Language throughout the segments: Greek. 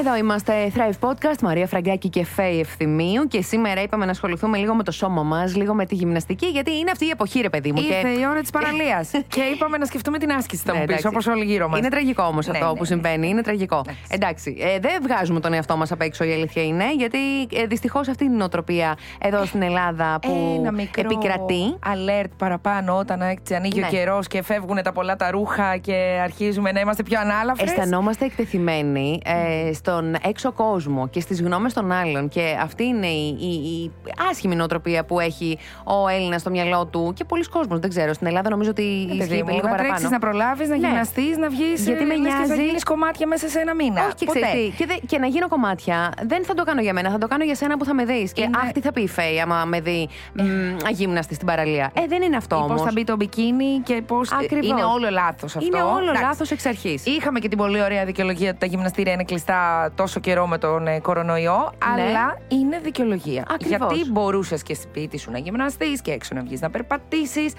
Εδώ είμαστε Thrive Podcast, Μαρία Φραγκάκη και Φέη Ευθυμίου. Και σήμερα είπαμε να ασχοληθούμε λίγο με το σώμα μας, λίγο με τη γυμναστική, γιατί είναι αυτή η εποχή, ρε παιδί μου. Ήρθε και... η ώρα της παραλίας. και είπαμε να σκεφτούμε την άσκηση, θα Ναι, μου πει, εντάξει. όπως όλοι γύρω μα. Είναι τραγικό όμως Ναι, αυτό ναι, που ναι. συμβαίνει. Είναι τραγικό. Εντάξει. Ε, δεν βγάζουμε τον εαυτό μας απ' έξω, η αλήθεια είναι, γιατί ε, δυστυχώς αυτή είναι η νοοτροπία εδώ στην Ελλάδα που Ένα μικρό επικρατεί. alert παραπάνω όταν έτσι ανοίγει Ναι. ο καιρός και φεύγουν τα πολλά τα ρούχα και αρχίζουμε να είμαστε πιο ανάλαφρες. Αισθανόμαστε εκτεθειμένοι ε, στον έξω κόσμο και στις γνώμες των άλλων. Και αυτή είναι η, η, η άσχημη νοοτροπία που έχει ο Έλληνας στο μυαλό του και πολλοί κόσμοι. Δεν ξέρω. Στην Ελλάδα νομίζω ότι Ε, παιδί ισχύει μου, λίγο να παραπάνω. τρέξεις, να προλάβεις, να Ναι. γυμναστείς, να βγεις. Γιατί με Και θα νοιάζει- γίνεις κομμάτια μέσα σε ένα μήνα. Όχι, και Ποτέ. ξέρεις τι, και, δε- και να γίνω κομμάτια δεν θα το κάνω για μένα, θα το κάνω για σένα που θα με δεις. Και Είναι- αχ, τι θα πει η Φέη άμα με δει μ, αγύμναστη στην παραλία. Ε, δεν είναι αυτό Πώς όμως. θα μπει το μπικίνι και πώς. Ακριβώς. Είναι όλο λάθος αυτό. Είναι όλο Εντάξει. λάθος εξ αρχής. Είχαμε και την πολύ ωραία δικαιολογία ότι τα γυμναστήρια είναι κλειστά τόσο καιρό με τον ε, κορονοϊό, Ναι. αλλά είναι δικαιολογία. Ακριβώς. Γιατί μπορούσες και σπίτι σου να γυμναστείς και έξω να βγεις να περπατήσεις.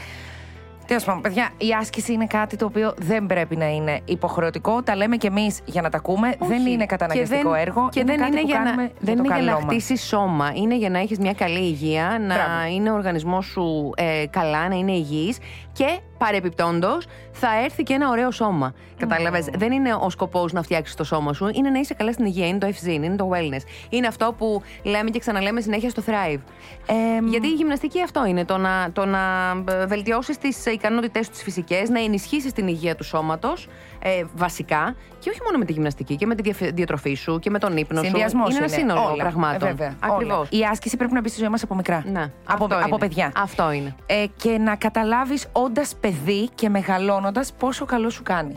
Τέλος πάντων, παιδιά, η άσκηση είναι κάτι το οποίο δεν πρέπει να είναι υποχρεωτικό. Τα λέμε κι εμείς για να τα ακούμε. Δεν είναι καταναγκαστικό και δεν, έργο. Και δεν κάτι είναι που για να, κάνουμε δεν το είναι για να καλό μας. χτίσει σώμα. Είναι για να έχεις μια καλή υγεία, να Μπράβο. είναι ο οργανισμός σου ε, καλά, να είναι υγιής και παρεπιπτόντω θα έρθει και ένα ωραίο σώμα. Κατάλαβες. Δεν είναι ο σκοπός να φτιάξεις το σώμα σου, είναι να είσαι καλά στην υγεία. Είναι το FZ, είναι το wellness. Είναι αυτό που λέμε και ξαναλέμε συνέχεια στο Thrive. Ε, Γιατί η γυμναστική αυτό είναι. Το να, το να βελτιώσεις τις ικανότητές σου τι φυσικές, να ενισχύσεις την υγεία του σώματος ε, βασικά και όχι μόνο με τη γυμναστική και με τη διαφ- διατροφή σου και με τον ύπνο σου. Συνδυασμός είναι ένα σύνολο Όλα. πραγμάτων. Ε, βέβαια. Ακριβώς. Όλα. Η άσκηση πρέπει να μπει στη ζωή μας από μικρά. Ναι, από, αυτό από είναι. παιδιά. Αυτό είναι. Ε, και να καταλάβεις όντας παιδί και μεγαλώνοντας πόσο καλό σου κάνει.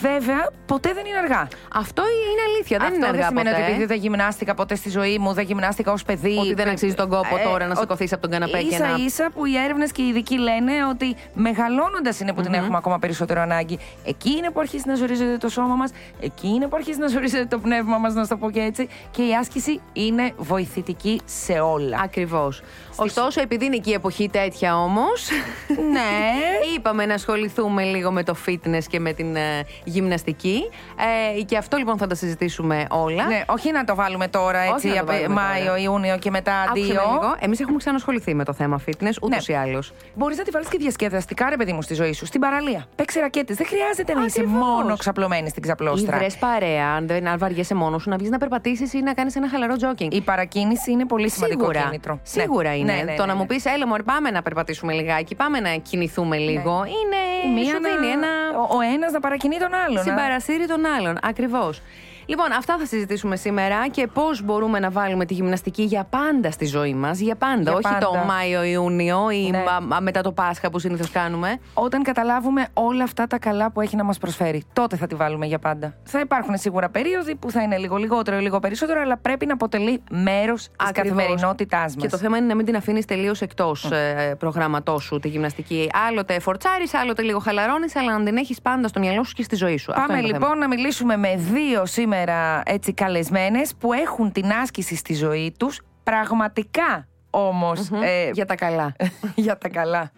Βέβαια, ποτέ δεν είναι αργά. Αυτό είναι αλήθεια. Δεν Αυτό είναι αργά δεν σημαίνει ποτέ. ότι επειδή δεν γυμνάστηκα ποτέ στη ζωή μου, δεν γυμνάστηκα ως παιδί. Ότι δεν αξίζει τον κόπο τώρα να ο- σηκωθείς από τον καναπέ και ίσα να- ίσα που οι έρευνες και οι ειδικοί λένε ότι μεγαλώνοντας είναι που την έχουμε ακόμα περισσότερο ανάγκη. Εκεί είναι που αρχίζει να ζορίζεται το σώμα μας, εκεί είναι που αρχίζει να ζορίζεται το πνεύμα μας, να σου το πω και έτσι. Και η άσκηση είναι βοηθητική σε όλα. Ακριβώς. Ωστόσο, επειδή είναι και η εποχή τέτοια όμως. ναι. Είπαμε να ασχοληθούμε λίγο με το fitness και με την ε, γυμναστική. Ε, και αυτό λοιπόν θα τα συζητήσουμε όλα. Ναι, όχι να το βάλουμε τώρα Όχι έτσι, να το απε- βάλουμε Μάιο, τώρα. Ιούνιο και μετά Άκουσε αντίο. με λίγο. Εμείς έχουμε ξανασχοληθεί με το θέμα fitness, ούτως ή άλλως. Μπορείς να τη βάλεις και διασκεδαστικά, ρε παιδί μου, στη ζωή σου. Στην παραλία. Παίξει ρακέτες. Δεν χρειάζεται να είσαι Ακριβώς. μόνο ξαπλωμένης στην ξαπλώστρα. Ή παρέα, αν δεν αν βαριέσαι μόνος σου, να βγεις να περπατήσεις ή να κάνεις ένα χαλαρό jogging. Η παρακίνηση είναι πολύ σημαντικό Σίγουρα, κίνητρο. σίγουρα Ναι. είναι. Ναι, ναι, το ναι, να ναι. μου πεις, έλα μου, πάμε να περπατήσουμε λιγάκι, πάμε να κινηθούμε λίγο. Είναι. Η μία σου να- δίνει ένα. Ο, ο ένας να παρακινεί τον άλλον. να- Συμπαραστήρι των άλλων. Ακριβώς. Λοιπόν, αυτά θα συζητήσουμε σήμερα και πώς μπορούμε να βάλουμε τη γυμναστική για πάντα στη ζωή μας. Για πάντα. Για όχι πάντα. το Μάιο-Ιούνιο ή Ναι. μα- μα- μετά το Πάσχα που συνήθως κάνουμε. Όταν καταλάβουμε όλα αυτά τα καλά που έχει να μας προσφέρει, τότε θα τη βάλουμε για πάντα. Θα υπάρχουν σίγουρα περίοδοι που θα είναι λίγο λιγότερο ή λίγο περισσότερο, αλλά πρέπει να αποτελεί μέρος της Ακριβώς. καθημερινότητάς μας. Και το θέμα είναι να μην την αφήνεις τελείως εκτός ε, προγράμματός σου τη γυμναστική. Άλλοτε φορτσάρεις, άλλοτε λίγο χαλαρώνεις, αλλά να την έχεις πάντα στο μυαλό σου και στη ζωή σου. Αυτό Πάμε είναι το λοιπόν θέμα. να μιλήσουμε με δύο σήμερα έτσι καλεσμένες που έχουν την άσκηση στη ζωή τους πραγματικά όμως ε, Για τα καλά. για τα καλά.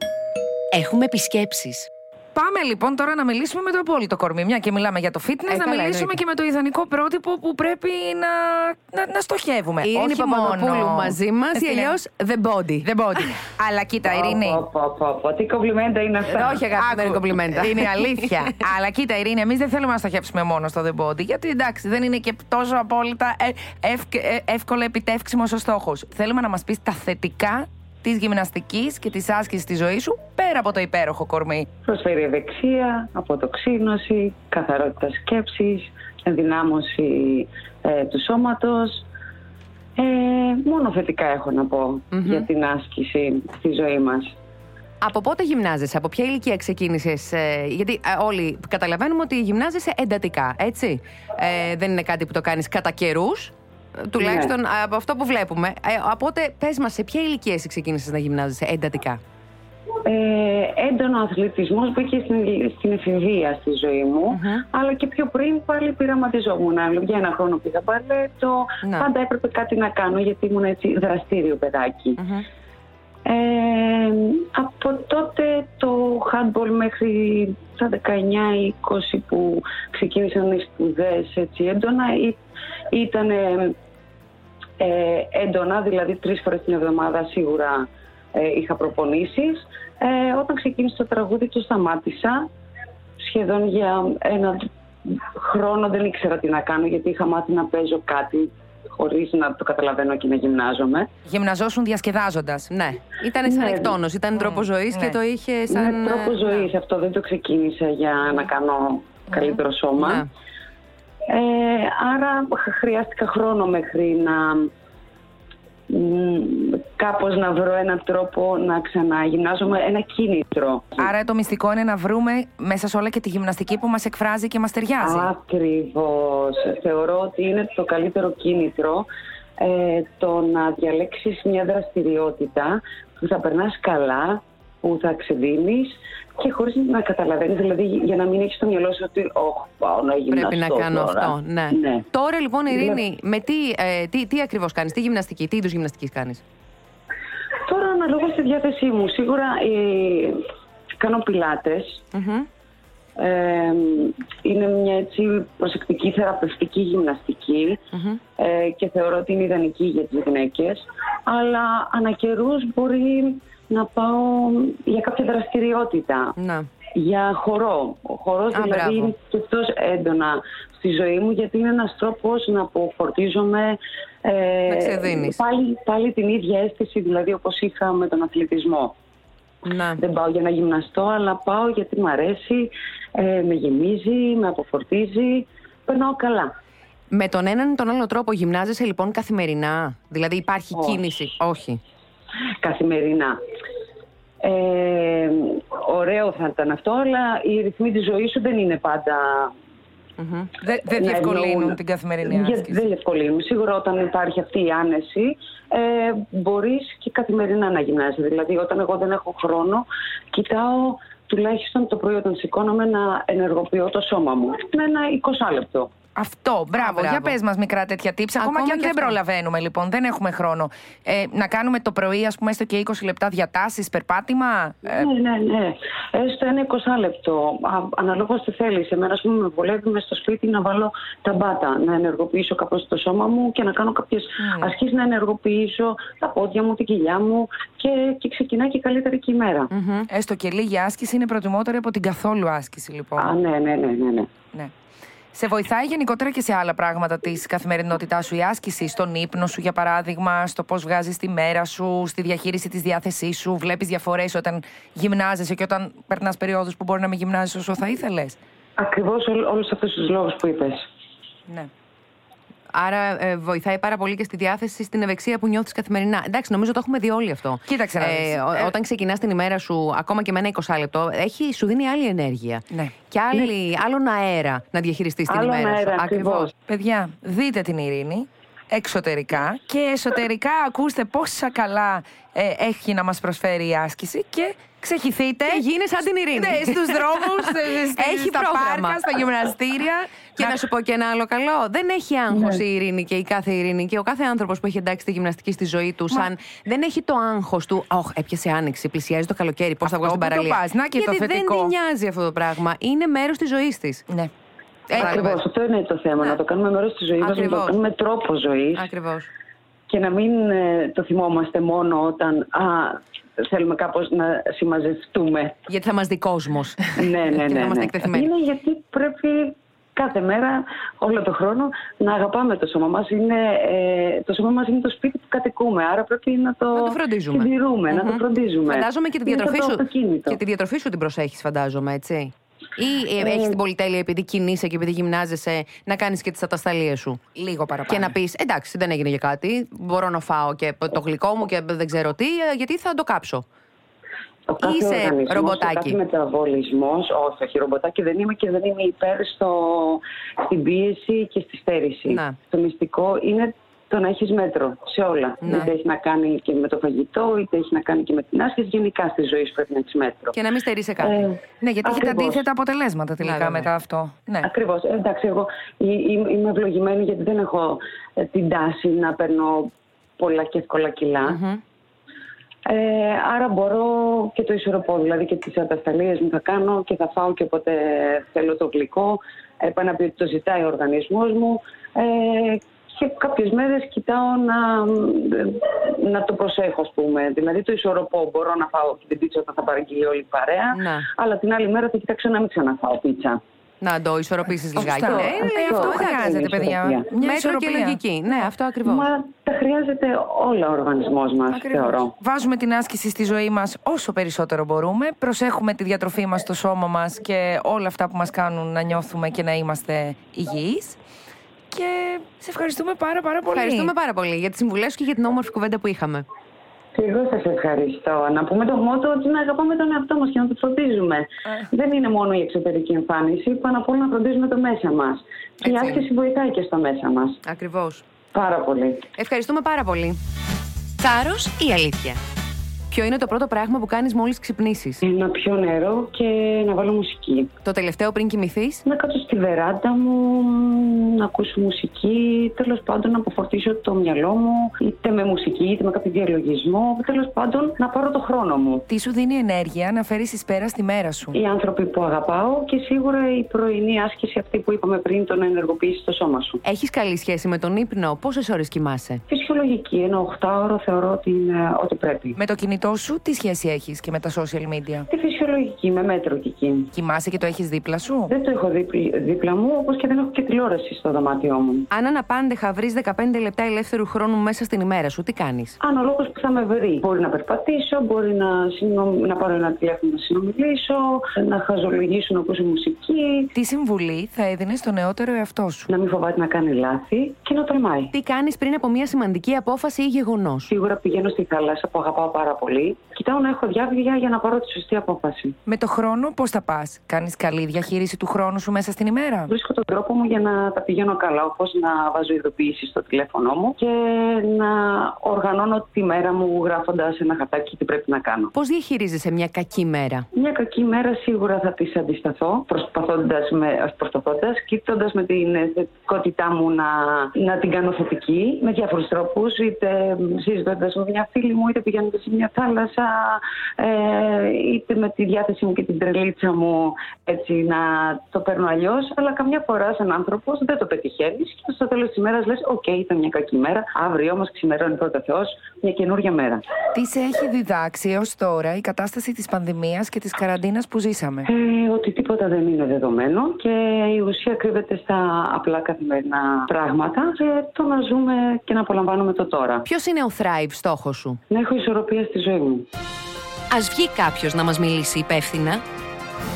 Έχουμε επισκέψεις. Πάμε λοιπόν τώρα να μιλήσουμε με το απόλυτο κορμί. Μια και μιλάμε για το fitness, Ε, να καλά, μιλήσουμε εννοείται. και με το ιδανικό πρότυπο που πρέπει να, να, να στοχεύουμε. Η Ειρήνη Όχι Παπαδοπούλου μόνο- μαζί μας Ε, ή αλλιώς The Body. The body. Αλλά κοίτα, Ειρήνη. Πω, πω, πω, πω, Τι κομπλιμέντα είναι αυτά. Όχι, αγάπη, δεν είναι κομπλιμέντα. Είναι αλήθεια. Αλλά κοίτα, Ειρήνη, εμείς δεν θέλουμε να στοχεύσουμε μόνο στο The Body. Γιατί εντάξει, δεν είναι και τόσο απόλυτα ε, ευκ- ε, εύκολα επιτεύξιμο ο στόχο. Θέλουμε να μας πεις τα θετικά της γυμναστικής και της άσκησης στη ζωής σου πέρα από το υπέροχο κορμί. Προσφέρει ευεξία, αποτοξίνωση, καθαρότητα σκέψης, ενδυνάμωση ε, του σώματος. Ε, μόνο θετικά έχω να πω για την άσκηση στη ζωή μας. Από πότε γυμνάζεσαι, από ποια ηλικία ξεκίνησες, Γιατί ε, όλοι καταλαβαίνουμε ότι γυμνάζεσαι εντατικά, έτσι. Ε, δεν είναι κάτι που το κάνεις κατά καιρούς. Τουλάχιστον από αυτό που βλέπουμε. Ε, οπότε, πες μας, σε ποια ηλικία εσύ ξεκίνησες να γυμνάζεσαι εντατικά; Ε, έντονο αθλητισμός μπήκε στην, στην εφηβεία στη ζωή μου, αλλά και πιο πριν πάλι πειραματιζόμουν. Για ένα χρόνο πήγα παλέτο, Να. πάντα έπρεπε κάτι να κάνω γιατί ήμουν έτσι δραστήριο παιδάκι. Ε, από τότε το handball μέχρι τα 19-20 που ξεκίνησαν οι σπουδές έτσι έντονα ήταν ε, έντονα, δηλαδή τρεις φορές την εβδομάδα σίγουρα ε, είχα προπονήσεις. Ε, όταν ξεκίνησε το τραγούδι το σταμάτησα. Σχεδόν για ένα χρόνο δεν ήξερα τι να κάνω γιατί είχα μάθει να παίζω κάτι χωρίς να το καταλαβαίνω και να γυμνάζομαι. Γυμναζόσουν διασκεδάζοντας. Ναι. Ήταν σαν Ναι. εκτόνος, ήταν τρόπο ζωής και ναι. το είχε σαν. Είναι τρόπο ε, ζωής αυτό, δεν το ξεκίνησα για να κάνω καλύτερο σώμα. Ναι. Ε, άρα χ- χρειάστηκα χρόνο μέχρι να μ, κάπως να βρω έναν τρόπο να ξαναγυμνάζομαι, ένα κίνητρο. Άρα το μυστικό είναι να βρούμε μέσα σε όλα και τη γυμναστική που μας εκφράζει και μας ταιριάζει. Ακριβώς. Θεωρώ ότι είναι το καλύτερο κίνητρο ε, το να διαλέξεις μια δραστηριότητα που θα περνάς καλά, που θα ξεδίνεις και χωρίς να καταλαβαίνεις, δηλαδή για να μην έχεις στο μυαλό σου ότι «Ωχ, πάω να γυμναστώ Πρέπει να κάνω τώρα». αυτό. Ναι. ναι. Τώρα λοιπόν, Ειρήνη, με τι, ε, τι, τι ακριβώς κάνεις, τι γυμναστική, τι είδους γυμναστικής κάνεις; Τώρα αναλόγως στη διάθεσή μου. Σίγουρα ε, κάνω πιλάτες. Ε, είναι μια έτσι προσεκτική θεραπευτική γυμναστική, ε, και θεωρώ ότι είναι ιδανική για τις γυναίκες αλλά ανά καιρούς μπορεί να πάω για κάποια δραστηριότητα Να. για χορό. Ο χορός Α, δηλαδή μπράβο. είναι και αυτός έντονα στη ζωή μου γιατί είναι ένας τρόπος να αποφορτίζομαι ε, Να ξεδίνεις. πάλι, πάλι την ίδια αίσθηση δηλαδή όπως είχα με τον αθλητισμό. Να. Δεν πάω για να γυμναστώ, αλλά πάω γιατί μου αρέσει, ε, με γεμίζει, με αποφορτίζει, περνάω καλά. Με τον έναν ή τον άλλο τρόπο γυμνάζεσαι λοιπόν καθημερινά; Δηλαδή υπάρχει Όχι. κίνηση; Όχι. Καθημερινά. Ε, ωραίο θα ήταν αυτό, αλλά οι ρυθμοί της ζωής σου δεν είναι πάντα Μμμ. Δεν δεν να διευκολύνουν εννοούν. την καθημερινή Για- άσκηση. Δεν διευκολύνουν. Σίγουρα όταν υπάρχει αυτή η άνεση, ε, μπορείς και καθημερινά να γυμνάζεσαι. Δηλαδή, όταν εγώ δεν έχω χρόνο, κοιτάω τουλάχιστον το πρωί όταν σηκώνομαι να ενεργοποιώ το σώμα μου. Με ένα 20 λεπτό. Αυτό, μπράβο. μπράβο. Για πες μας μικρά τέτοια tips. Ακόμα, Ακόμα και αν και δεν αυτό. προλαβαίνουμε, λοιπόν, δεν έχουμε χρόνο. Ε, να κάνουμε το πρωί, ας πούμε, έστω και 20 λεπτά διατάσεις, περπάτημα. Ε, Ναι, ναι, ναι. Έστω ένα 20 λεπτό. Αναλόγως τι θέλεις. Εμένα, ας πούμε, με βολεύει μες στο σπίτι να βάλω τα μπάτα, να ενεργοποιήσω κάπως το σώμα μου και να κάνω κάποιες Mm. ασκήσει, να ενεργοποιήσω τα πόδια μου, την κοιλιά μου και, και ξεκινάει και η καλύτερη και η μέρα. Μμμ. έστω και λίγη άσκηση είναι προτιμότερη από την καθόλου άσκηση, λοιπόν. Α, ναι, ναι, ναι, ναι. ναι. Ναι. Σε βοηθάει γενικότερα και σε άλλα πράγματα της καθημερινότητάς σου η άσκηση, στον ύπνο σου για παράδειγμα, στο πώς βγάζεις τη μέρα σου, στη διαχείριση της διάθεσής σου. Βλέπεις διαφορές όταν γυμνάζεσαι και όταν περνάς περιόδους που μπορεί να μην γυμνάζεσαι όσο θα ήθελες; Ακριβώς όλους αυτούς τους λόγους που είπες. Ναι. Άρα ε, βοηθάει πάρα πολύ και στη διάθεση, στην ευεξία που νιώθεις καθημερινά. Εντάξει, νομίζω το έχουμε δει όλοι αυτό. Κοίταξε να δεις. ο- Ε, Όταν ξεκινάς την ημέρα σου, ακόμα και με ένα 20 λεπτό, έχει, σου δίνει άλλη ενέργεια. Ναι. Και άλλη, άλλον αέρα να διαχειριστείς την Άλλον ημέρα αέρα, σου. ακριβώς. Παιδιά, δείτε την Ειρήνη εξωτερικά και εσωτερικά ακούστε πόσα καλά ε, έχει να μας προσφέρει η άσκηση και ξεχυθείτε. Και γίνε σαν την Ειρήνη. Ναι, στους δρόμους, σε- στη- Έχει στα πρόγραμμα. πάρκα, στα γυμναστήρια. Και να σου πω και ένα άλλο καλό. Δεν έχει άγχος η Ειρήνη και η κάθε Ειρήνη και ο κάθε άνθρωπος που έχει εντάξει τη γυμναστική στη ζωή του. Σαν δεν έχει το άγχος του. Ωχ, έπιασε άνοιξη, πλησιάζει το καλοκαίρι. Πώς θα Αυτό βγω στην που το παραλία. πας, να και το Γιατί θετικό. δεν τη νοιάζει αυτό το πράγμα. Είναι μέρος της ζωής της. Ναι. Ακριβώς. Αυτό είναι το θέμα. Ναι. Να το κάνουμε μέρος της ζωής μας, να Ακριβώς. το κάνουμε τρόπο ζωής Ακριβώς. και να μην ε, το θυμόμαστε μόνο όταν α, θέλουμε κάπως να συμμαζευτούμε. Γιατί θα μας δει κόσμος. ναι, ναι, Και ναι. θα είμαστε ναι. εκτεθειμένοι. Είναι γιατί πρέπει κάθε μέρα, όλο τον χρόνο, να αγαπάμε το σώμα μας. Είναι, ε, το σώμα μας είναι το σπίτι που κατοικούμε, άρα πρέπει να το, Να το φροντίζουμε. συντηρούμε, να το Μμμ. φροντίζουμε. Φαντάζομαι και τη Είναι διατροφή το σου. αυτοκίνητο. Και τη διατροφή σου την προσέχεις, φαντάζομαι, έτσι. Ή ε, Ε, έχει την πολυτέλεια επειδή κινείσαι και επειδή γυμνάζεσαι να κάνεις και τις ατασταλίες σου; Λίγο παραπάνω. Και να πεις: Εντάξει, δεν έγινε για κάτι. Μπορώ να φάω και το γλυκό μου και δεν ξέρω τι, ε, γιατί θα το κάψω. Ο κάθε Είσαι οργανισμός, ρομποτάκι. Ο κάθε μεταβολισμός, όχι, όχι, ρομποτάκι δεν είμαι και δεν είμαι υπέρ στο, στην πίεση και στη στέρηση. Να. Το μυστικό είναι το να έχεις μέτρο σε όλα. Ναι. Είτε έχει να κάνει και με το φαγητό, είτε έχει να κάνει και με την άσκηση. Γενικά στη ζωή σου πρέπει να έχεις μέτρο. Και να μην στερεί σε κάτι. Ε, Ναι, γιατί έχει τα ακριβώς. αντίθετα αποτελέσματα τελικά βέβαια. μετά αυτό. Ναι. Ακριβώς. Εντάξει, εγώ εί- εί- είμαι ευλογημένη γιατί δεν έχω ε, την τάση να παίρνω πολλά και εύκολα κιλά. Μμμ. Ε, άρα μπορώ και το ισορροπώ, δηλαδή και τις ατασταλίες μου θα κάνω και θα φάω και όποτε θέλω το γλυκό, επαναπεί ότι το ζητάει ο οργανισμός μου ε, και κάποιες μέρες κοιτάω να, να το προσέχω ας πούμε. Δηλαδή το ισορροπώ, μπορώ να φάω και την πίτσα όταν θα παραγγείλει όλη η παρέα, Ναι. αλλά την άλλη μέρα θα κοιτάξω να μην ξαναφάω πίτσα. Να το ισορροπήσεις λιγάκι. Σωστά. Ναι, Ε, ναι, αυτό εντάξει. χρειάζεται, είναι παιδιά. ισορροπία. Μια Μέτρο και ισορροπία. λογική. Ναι, αυτό ακριβώς. Μα τα χρειάζεται όλα ο οργανισμός μας, Ακριβώς. θεωρώ. Βάζουμε την άσκηση στη ζωή μας όσο περισσότερο μπορούμε. Προσέχουμε τη διατροφή μας, το σώμα μας και όλα αυτά που μας κάνουν να νιώθουμε και να είμαστε υγιείς. Και σε ευχαριστούμε πάρα πάρα πολύ. Ευχαριστούμε πάρα πολύ για τις συμβουλές σου και για την όμορφη κουβέντα που είχαμε. Και εγώ σας ευχαριστώ. Να πούμε το μότο ότι να αγαπάμε τον εαυτό μας και να το φροντίζουμε. Δεν είναι μόνο η εξωτερική εμφάνιση, πάνω απ' όλα να φροντίζουμε το μέσα μας. Και η Έτσι άσκηση βοηθάει και στο μέσα μας. Ακριβώς. Πάρα πολύ. Ευχαριστούμε πάρα πολύ. Θάρρος ή αλήθεια; Ποιο είναι το πρώτο πράγμα που κάνεις μόλις ξυπνήσεις; Να πιω νερό και να βάλω μουσική. Το τελευταίο πριν κοιμηθείς; Να κάτσω στη βεράντα μου, να ακούσω μουσική, τέλος πάντων να αποφορτήσω το μυαλό μου, είτε με μουσική είτε με κάποιο διαλογισμό, τέλος πάντων να πάρω το χρόνο μου. Τι σου δίνει ενέργεια να φέρεις εις πέρα στη μέρα σου; Οι άνθρωποι που αγαπάω και σίγουρα η πρωινή άσκηση αυτή που είπαμε πριν, το να ενεργοποιήσεις το σώμα σου. Έχεις καλή σχέση με τον ύπνο; Πόσες ώρες κοιμάσαι; Φυσιολογική, ένα 8 ώρο θεωρώ ότι είναι ό,τι πρέπει. Με το κινητό σου τι σχέση έχεις και με τα social media; Τη φυσιολογική, με μέτρο και εκείνη. Κοιμάσαι και το έχεις δίπλα σου; Δεν το έχω δίπλα, δίπλα μου, όπως και δεν έχω και τηλεόραση στο δωμάτιό μου. Αν αναπάντεχα βρεις 15 λεπτά ελεύθερου χρόνου μέσα στην ημέρα σου, τι κάνεις; Αναλόγω που θα με βρει. Μπορεί να περπατήσω, μπορεί να, συνο- να πάρω ένα τηλέφωνο να συνομιλήσω, να χαζολογήσω, να ακούσω μουσική, Τι συμβουλή θα έδινες στο νεότερο εαυτό σου; να μην φοβάται να κάνει λάθη και να τολμάει. Τι κάνεις πριν από μια σημαντική απόφαση ή γεγονός; Σίγουρα πηγαίνω στη θάλασσα που αγαπάω πάρα πολύ. Italy Κοιτάω να έχω διάβγεια για να πάρω τη σωστή απόφαση. Με το χρόνο πώς θα πας; Κάνεις καλή διαχείριση του χρόνου σου μέσα στην ημέρα; Βρίσκω τον τρόπο μου για να τα πηγαίνω καλά, όπως να βάζω ειδοποιήσει στο τηλέφωνό μου και να οργανώνω τη μέρα μου γράφοντας ένα χαρτάκι τι πρέπει να κάνω. Πώς διαχειρίζεσαι μια κακή μέρα; Μια κακή μέρα σίγουρα θα της αντισταθώ, προσπαθώντας με, προσπαθώντας, κοιτώντα με την θετικότητά μου να, να την κάνω θετική με διάφορους τρόπους, είτε συζητώντας με μια φίλη μου, είτε πηγαίνοντας σε μια θάλασσα, ε, είτε με τη διάθεση μου και την τρελίτσα μου έτσι να το παίρνω αλλιώς. Αλλά καμιά φορά, σαν άνθρωπος, δεν το πετυχαίνεις και στο τέλος της μέρας λες: Οκ, ήταν μια κακή μέρα. Αύριο όμως ξημερώνει πρώτα Θεός μια καινούργια μέρα. Τι σε έχει διδάξει έως τώρα η κατάσταση της πανδημίας και της καραντίνας που ζήσαμε; Ε, ότι τίποτα δεν είναι δεδομένο και η ουσία κρύβεται στα απλά καθημερινά πράγματα και το να ζούμε και να απολαμβάνουμε το τώρα. Ποιος είναι ο Thrive στόχος σου; Να έχω ισορροπία στη ζωή μου. Α βγει κάποιος να μας μιλήσει υπεύθυνα.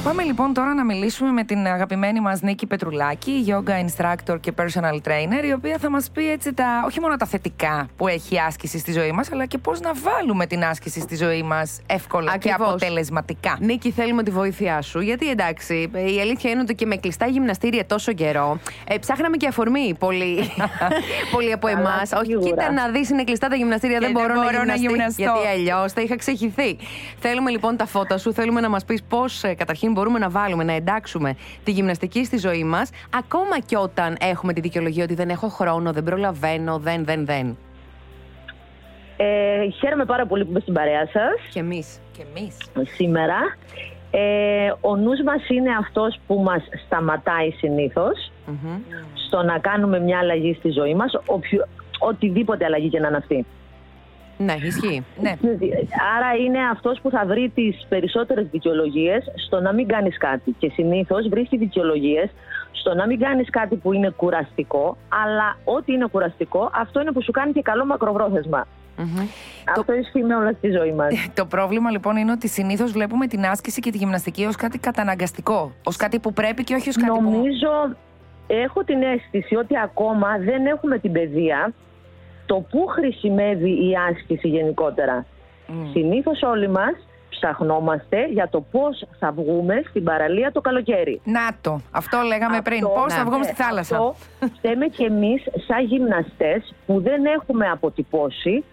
Πάμε λοιπόν τώρα να μιλήσουμε με την αγαπημένη μας Νίκη Πετρουλάκη, yoga instructor και personal trainer, η οποία θα μας πει έτσι τα, όχι μόνο τα θετικά που έχει η άσκηση στη ζωή μας, αλλά και πώς να βάλουμε την άσκηση στη ζωή μας εύκολα και Ακριβώς. αποτελεσματικά. Νίκη, θέλουμε τη βοήθειά σου. Γιατί εντάξει, η αλήθεια είναι ότι και με κλειστά γυμναστήρια τόσο καιρό, ε, ψάχναμε και αφορμή πολλοί, πολλοί από Καλά, εμάς. Όχι, σίγουρα. κοίτα να δεις, είναι κλειστά τα γυμναστήρια, Και δεν δεν μπορώ, μπορώ να να, γυμναστεί, γυμναστώ. Γιατί αλλιώς θα είχα ξεχυθεί. Θέλουμε λοιπόν τα φώτα σου, θέλουμε να μας πεις πώς καταρχήν μπορούμε να βάλουμε, να εντάξουμε τη γυμναστική στη ζωή μας, ακόμα και όταν έχουμε τη δικαιολογία ότι δεν έχω χρόνο, δεν προλαβαίνω, δεν, δεν, δεν. Ε, χαίρομαι πάρα πολύ που είμαι στην παρέα σας Και εμείς. Και εμείς. σήμερα. Ε, ο νους μας είναι αυτός που μας σταματάει συνήθως στο να κάνουμε μια αλλαγή στη ζωή μας, οποιο- οτιδήποτε αλλαγή και να είναι αυτή. Ναι, ισχύει. Ναι. Άρα είναι αυτός που θα βρει τις περισσότερες δικαιολογίες στο να μην κάνεις κάτι. Και συνήθως βρίσκει δικαιολογίες στο να μην κάνεις κάτι που είναι κουραστικό, αλλά ό,τι είναι κουραστικό, αυτό είναι που σου κάνει και καλό μακροπρόθεσμα. Μμμ. Αυτό ισχύει με όλα στη ζωή μας. Το πρόβλημα λοιπόν είναι ότι συνήθως βλέπουμε την άσκηση και τη γυμναστική ως κάτι καταναγκαστικό. Ω κάτι που πρέπει και όχι ως κάτι που. Νομίζω, έχω την αίσθηση ότι ακόμα δεν έχουμε την παιδεία το πού χρησιμεύει η άσκηση γενικότερα. Μμ. Συνήθως όλοι μας ψαχνόμαστε για το πώς θα βγούμε στην παραλία το καλοκαίρι. Να το. Αυτό λέγαμε Αυτό, πριν. Πώς θα ναι, βγούμε στη θάλασσα. Αυτό φταίμε και εμείς σαν γυμναστές που δεν έχουμε αποτυπώσει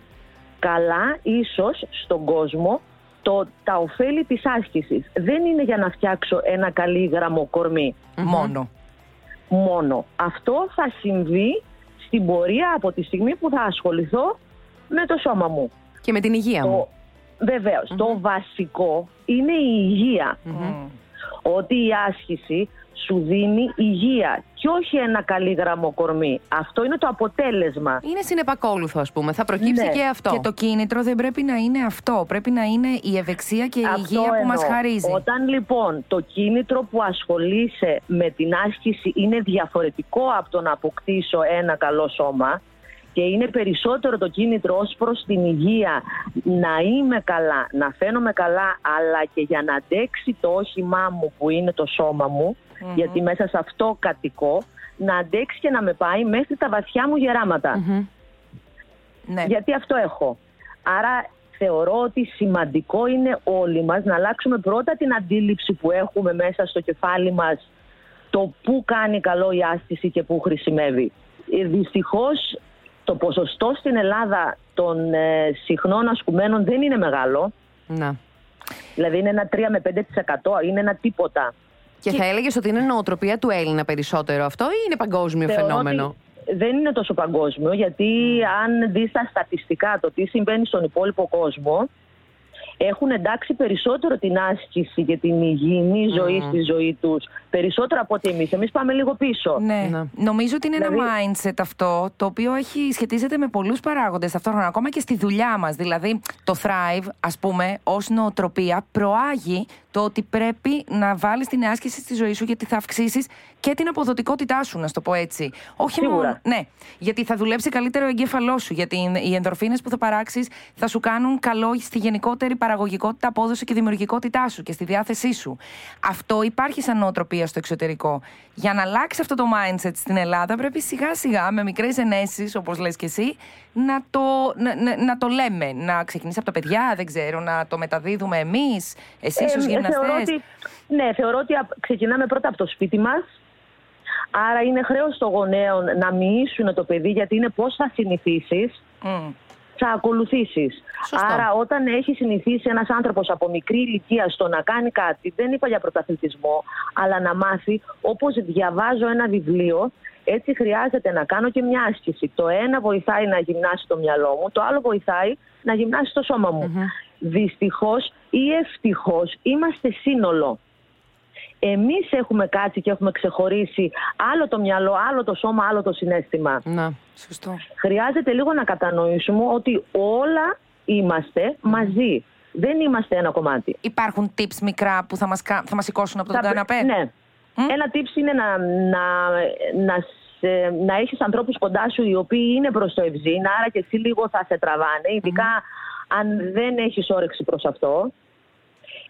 καλά ίσως στον κόσμο το, τα ωφέλη της άσκησης. Δεν είναι για να φτιάξω ένα καλή γραμμοκορμί Μόνο. μόνο. Αυτό θα συμβεί στην πορεία από τη στιγμή που θα ασχοληθώ με το σώμα μου. Και με την υγεία μου. Το, βεβαίως, το βασικό είναι η υγεία. Ότι η άσκηση σου δίνει υγεία και όχι ένα καλή γραμμοκορμί. Αυτό είναι το αποτέλεσμα. Είναι συνεπακόλουθο, ας πούμε. Θα προκύψει Ναι. και αυτό. Και το κίνητρο δεν πρέπει να είναι αυτό. Πρέπει να είναι η ευεξία και η Αυτό υγεία που μας εννοώ. χαρίζει. Όταν λοιπόν το κίνητρο που ασχολείσαι με την άσκηση είναι διαφορετικό από το να αποκτήσω ένα καλό σώμα και είναι περισσότερο το κίνητρο ως προς την υγεία να είμαι καλά, να φαίνομαι καλά αλλά και για να αντέξει το όχημά μου που είναι το σώμα μου γιατί μέσα σε αυτό κατοικώ να αντέξει και να με πάει μέχρι τα βαθιά μου γεράματα. Μμμ. Ναι. Γιατί αυτό έχω. Άρα θεωρώ ότι σημαντικό είναι όλοι μας να αλλάξουμε πρώτα την αντίληψη που έχουμε μέσα στο κεφάλι μας το πού κάνει καλό η άσκηση και πού χρησιμεύει. Ε, Δυστυχώς το ποσοστό στην Ελλάδα των ε, συχνών ασκουμένων δεν είναι μεγάλο. Να. Δηλαδή είναι ένα 3 με 5% είναι ένα τίποτα. Και, θα έλεγες ότι είναι νοοτροπία του Έλληνα περισσότερο αυτό ή είναι παγκόσμιο Θεωρώ φαινόμενο; ότι δεν είναι τόσο παγκόσμιο, γιατί αν δεις τα στατιστικά το τι συμβαίνει στον υπόλοιπο κόσμο, έχουν εντάξει περισσότερο την άσκηση και την υγιεινή ζωή στη ζωή τους, περισσότερο από ότι εμείς. Εμείς πάμε λίγο πίσω. Ναι. Ναι. Νομίζω ότι είναι ένα Δηλαδή- mindset αυτό το οποίο έχει σχετίζεται με πολλούς παράγοντες ταυτόχρονα, ακόμα και στη δουλειά μας. Δηλαδή, το Thrive, ας πούμε, ως νοοτροπία, προάγει το ότι πρέπει να βάλεις την άσκηση στη ζωή σου γιατί θα αυξήσεις και την αποδοτικότητά σου, να σου το πω έτσι. Όχι Σίγουρα. μόνο. Ναι, γιατί θα δουλέψει καλύτερο ο εγκέφαλός σου. Γιατί οι ενδορφίνες που θα παράξεις θα σου κάνουν καλό στη γενικότερη παραγωγικότητα, απόδοση και δημιουργικότητά σου και στη διάθεσή σου. Αυτό υπάρχει σαν νοοτροπία στο εξωτερικό. Για να αλλάξει αυτό το mindset στην Ελλάδα, πρέπει σιγά σιγά με μικρές ενέσεις, όπως λες και εσύ, να το, να, να- να το λέμε. Να ξεκινήσει από τα παιδιά, δεν ξέρω, να το μεταδίδουμε εμείς, εσείς ως Ε, γυμναστές. θεωρώ ότι, ναι, θεωρώ ότι απ- ξεκινάμε πρώτα από το σπίτι μας. Άρα είναι χρέος των γονέων να μοιήσουν το παιδί γιατί είναι πώς θα συνηθίσεις, θα ακολουθήσεις. Σωστό. Άρα όταν έχει συνηθίσει ένας άνθρωπος από μικρή ηλικία στο να κάνει κάτι, δεν είπα για πρωταθλητισμό, αλλά να μάθει όπως διαβάζω ένα βιβλίο, έτσι χρειάζεται να κάνω και μια άσκηση. Το ένα βοηθάει να γυμνάσει το μυαλό μου, το άλλο βοηθάει να γυμνάσει το σώμα μου. Δυστυχώς ή ευτυχώς είμαστε σύνολο. Εμείς έχουμε κάτσει και έχουμε ξεχωρίσει άλλο το μυαλό, άλλο το σώμα, άλλο το συνέστημα. Να. Σωστό. Χρειάζεται λίγο να κατανοήσουμε ότι όλα είμαστε μαζί. Δεν είμαστε ένα κομμάτι. Υπάρχουν tips μικρά που θα μας, κα- θα μας σηκώσουν από τον Θα πρέ- καναπέ; Ναι. Ένα tips είναι να, να, να, σε- να έχεις ανθρώπους κοντά σου οι οποίοι είναι προς το ευζήν, άρα και εσύ λίγο θα σε τραβάνε, ειδικά αν δεν έχεις όρεξη προς αυτό.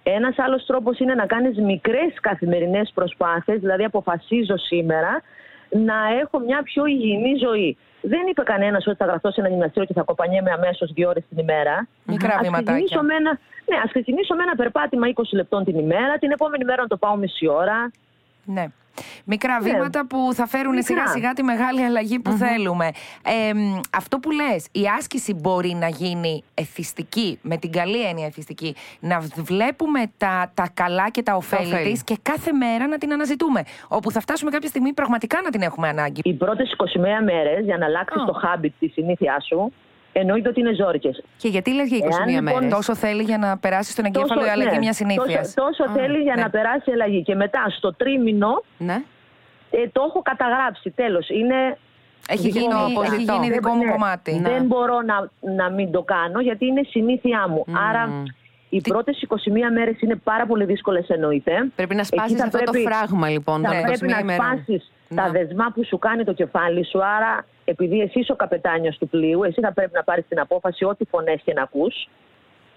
Ένας άλλος τρόπος είναι να κάνεις μικρές καθημερινές προσπάθειες, δηλαδή αποφασίζω σήμερα να έχω μια πιο υγιεινή ζωή. Δεν είπε κανένας ότι θα γραφτώ σε ένα γυμναστήριο και θα κοπανιέμαι αμέσως δύο ώρες την ημέρα. Μικρά Ας βηματάκια. ξεκινήσω με ένα, ναι, ας ξεκινήσω με ένα περπάτημα 20 λεπτών την ημέρα, την επόμενη μέρα να το πάω μισή ώρα. Ναι. Μικρά Ναι. βήματα που θα φέρουν Μικρά. σιγά σιγά τη μεγάλη αλλαγή που θέλουμε. Ε, μ, αυτό που λες, η άσκηση μπορεί να γίνει εθιστική, με την καλή έννοια εθιστική, να βλέπουμε τα, τα καλά και τα ωφέλη ωφέλη. της και κάθε μέρα να την αναζητούμε. Όπου θα φτάσουμε κάποια στιγμή πραγματικά να την έχουμε ανάγκη. Οι πρώτες 21 μέρες για να αλλάξεις Α. το habit, τη συνήθειά σου, εννοείται ότι είναι ζόρικες. Και γιατί λες για 21 Εάν, λοιπόν, μέρες. Τόσο θέλει για να περάσει στον εγκέφαλο η αλλαγή ναι, μιας συνήθειας; Τόσο, τόσο θέλει για ναι. να περάσει η αλλαγή. Και μετά στο τρίμηνο Ναι. ε, το έχω καταγράψει. Τέλος. Είναι Έχει δικό γίνει, μου έχει αποζητώ. γίνει δικό μου Ναι, κομμάτι. Δεν μπορώ να, να μην το κάνω γιατί είναι συνήθειά μου. Άρα οι πρώτες 21 μέρες είναι πάρα πολύ δύσκολες εννοείται. Πρέπει να Εκεί σπάσεις θα αυτό το πρέπει- φράγμα λοιπόν Θα των 21 πρέπει να ημερών. σπάσεις τα Να. δεσμά που σου κάνει το κεφάλι σου. Άρα, επειδή εσύ είσαι ο καπετάνιος του πλοίου, εσύ θα πρέπει να πάρεις την απόφαση ό,τι φωνές και να ακούς.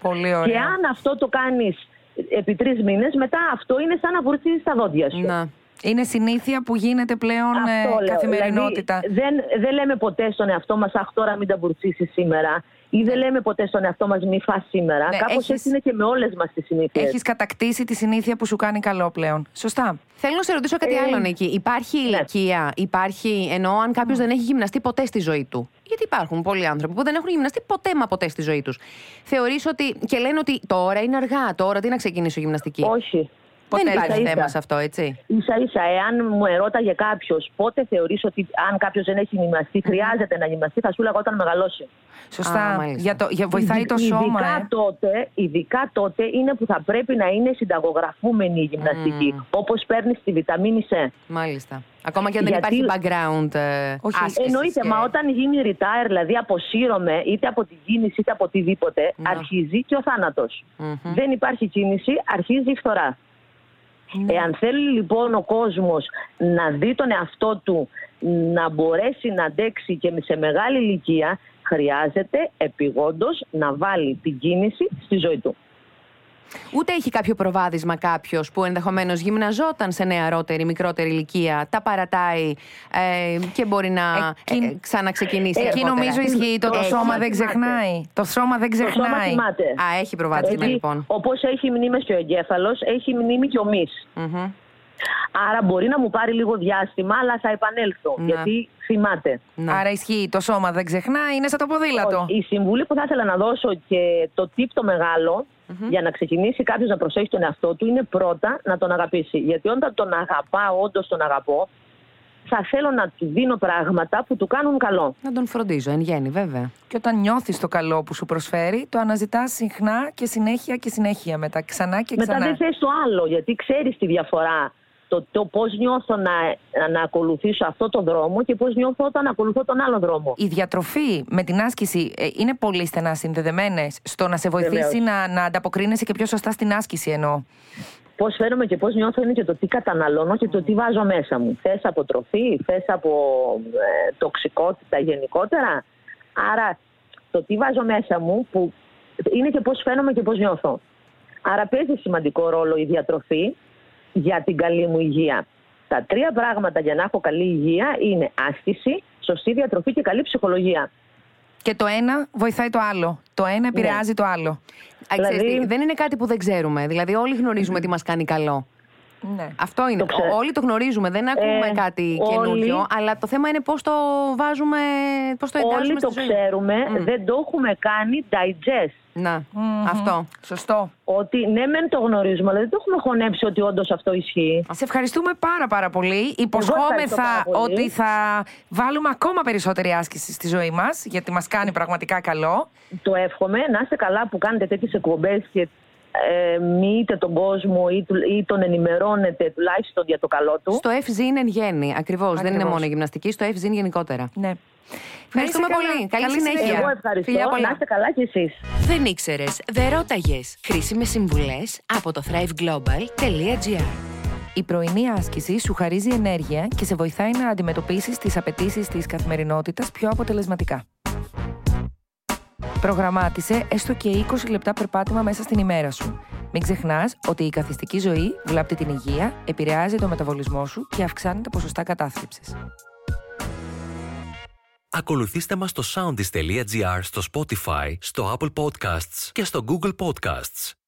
Πολύ ωραία. Και αν αυτό το κάνεις επί τρεις μήνες, μετά αυτό είναι σαν να βουρτσίζεις τα δόντια σου. Να. Είναι συνήθεια που γίνεται πλέον ε, Αυτό λέω. καθημερινότητα. Δηλαδή, δεν, δεν λέμε ποτέ στον εαυτό μας, αχ τώρα μην τα βουρτσίσεις σήμερα. Ή δεν λέμε ποτέ στον εαυτό μας μη φας σήμερα. Ναι, Κάπως έχεις- έτσι είναι και με όλες μας τις συνήθειες. Έχεις κατακτήσει τη συνήθεια που σου κάνει καλό πλέον. Σωστά. Θέλω να σε ρωτήσω κάτι Ε, άλλο, Νίκη. Υπάρχει ναι. ηλικία, υπάρχει. Εννοώ αν κάποιος δεν έχει γυμναστεί ποτέ στη ζωή του. Γιατί υπάρχουν πολλοί άνθρωποι που δεν έχουν γυμναστεί ποτέ μα ποτέ στη ζωή τους. Θεωρείς ότι. και λένε ότι τώρα είναι αργά, τώρα τι να ξεκινήσω γυμναστική; Όχι. Δεν ποτέ υπάρχει ίσα-ίσα. θέμα σε αυτό, έτσι; σα ίσα, εάν μου ερώταγε κάποιος πότε θεωρείς ότι αν κάποιος δεν έχει γυμναστεί, χρειάζεται να γυμναστεί, θα σου έλεγα όταν μεγαλώσει. Σωστά. Α, μάλιστα. για το, για βοηθάει το Ειδι- σώμα. Ειδικά, ε. τότε, ειδικά τότε είναι που θα πρέπει να είναι συνταγογραφούμενη η γυμναστική. Mm. Όπως παίρνεις τη βιταμίνη C. Μάλιστα. Ακόμα και αν δεν Γιατί- υπάρχει background. ε, Όχι, άσκησης Εννοείται, και- μα όταν γίνει retire, δηλαδή αποσύρωμαι είτε από την κίνηση είτε από οτιδήποτε, Ναι. αρχίζει και ο θάνατος. Μμμ. Δεν υπάρχει κίνηση, αρχίζει η φθορά. Εάν θέλει λοιπόν ο κόσμος να δει τον εαυτό του να μπορέσει να αντέξει και σε μεγάλη ηλικία, χρειάζεται επιγόντως να βάλει την κίνηση στη ζωή του. Ούτε έχει κάποιο προβάδισμα κάποιος που ενδεχομένως γυμναζόταν σε νεαρότερη, μικρότερη ηλικία, τα παρατάει ε, και μπορεί να Εκείνη- ε, ξαναξεκινήσει. Εκεί αργότερα. νομίζω ισχύει το, το Έχει, σώμα δεν θυμάται. ξεχνάει. Το σώμα δεν Το σώμα ξεχνάει. θυμάται. Α, έχει προβάδισμα Έτσι, λοιπόν. Όπως έχει μνήμες και ο εγκέφαλος, έχει μνήμη και ο μυς. Μμμ. Άρα μπορεί να μου πάρει λίγο διάστημα, αλλά θα επανέλθω. Ναι. Γιατί θυμάται. Να. Άρα ισχύει το σώμα δεν ξεχνάει, είναι σαν το ποδήλατο. Η συμβουλή που θα ήθελα να δώσω και το tip το μεγαλο για να ξεκινήσει κάποιος να προσέχει τον εαυτό του είναι πρώτα να τον αγαπήσει. Γιατί όταν τον αγαπάω, όντως τον αγαπώ, θα θέλω να του δίνω πράγματα που του κάνουν καλό. Να τον φροντίζω, εν γέννη, βέβαια. Και όταν νιώθεις το καλό που σου προσφέρει, το αναζητάς συχνά και συνέχεια και συνέχεια μετά. Ξανά και Μετά ξανά. δεν θες το άλλο, γιατί ξέρεις τη διαφορά. Το, το πώς νιώθω να, να ακολουθήσω αυτό το δρόμο και πώς νιώθω όταν ακολουθώ τον άλλο δρόμο. Η διατροφή με την άσκηση ε, είναι πολύ στενά συνδεδεμένες στο να σε βοηθήσει Βεβαίως. να, να ανταποκρίνεσαι και πιο σωστά στην άσκηση εννοώ. Πώς φαίνομαι και πώς νιώθω είναι και το τι καταναλώνω και το τι βάζω μέσα μου. Θες από τροφή, θες από ε, τοξικότητα γενικότερα. Άρα το τι βάζω μέσα μου που είναι και πώς φαίνομαι και πώς νιώθω. Άρα παίζει σημαντικό ρόλο η διατροφή για την καλή μου υγεία. Τα τρία πράγματα για να έχω καλή υγεία είναι άσκηση, σωστή διατροφή και καλή ψυχολογία. Και το ένα βοηθάει το άλλο. Το ένα επηρεάζει το άλλο. Α, ξέρεις Δηλαδή- τι, δεν είναι κάτι που δεν ξέρουμε. Δηλαδή, όλοι γνωρίζουμε τι μας κάνει καλό. Ναι. Αυτό είναι. Το ξέρω. Ο- Όλοι το γνωρίζουμε. Δεν ακούμε Ε, κάτι όλοι- καινούριο. Αλλά το θέμα είναι πώς το βάζουμε, πώς το εντάσσουμε Όλοι το στη ζωή. ξέρουμε, Μμ. δεν το έχουμε κάνει digest. Να, Μμμ. αυτό. Σωστό. Ότι ναι, μεν το γνωρίζουμε, αλλά δεν το έχουμε χωνέψει ότι όντως αυτό ισχύει. Σε ευχαριστούμε πάρα πάρα πολύ. ευχαριστώ Υποσχόμεθα πάρα πολύ. ότι θα βάλουμε ακόμα περισσότερη άσκηση στη ζωή μας, γιατί μας κάνει πραγματικά καλό. Το εύχομαι να είστε καλά που κάνετε τέτοιες εκπομπές και ε, μοιείτε τον κόσμο ή, του- ή τον ενημερώνετε τουλάχιστον για το καλό του. Στο FZ είναι εν γέννη. Ακριβώς. Δεν είναι Ακριβώς. μόνο η γυμναστική. Στο FZ είναι γενικότερα. Ναι. Ευχαριστούμε Να είσαι πολύ. καλά. Καλή συνέχεια. Εγώ ευχαριστώ. Φιλιά πολλά. Να είστε καλά κι εσείς. Δεν ήξερες, δεν ρώταγες. Χρήσιμες συμβουλές από το thriveglobal.gr. Η πρωινή άσκηση σου χαρίζει ενέργεια και σε βοηθάει να αντιμετωπίσεις τις απαιτήσεις της καθημερινότητας πιο αποτελεσματικά. Προγραμμάτισε έστω και 20 λεπτά περπάτημα μέσα στην ημέρα σου. Μην ξεχνάς ότι η καθιστική ζωή βλάπτει την υγεία, επηρεάζει το μεταβολισμό σου και αυξάνει τα ποσοστά κατάθλιψης. Ακολουθήστε μας στο soundis.gr, στο Spotify, στο Apple Podcasts και στο Google Podcasts.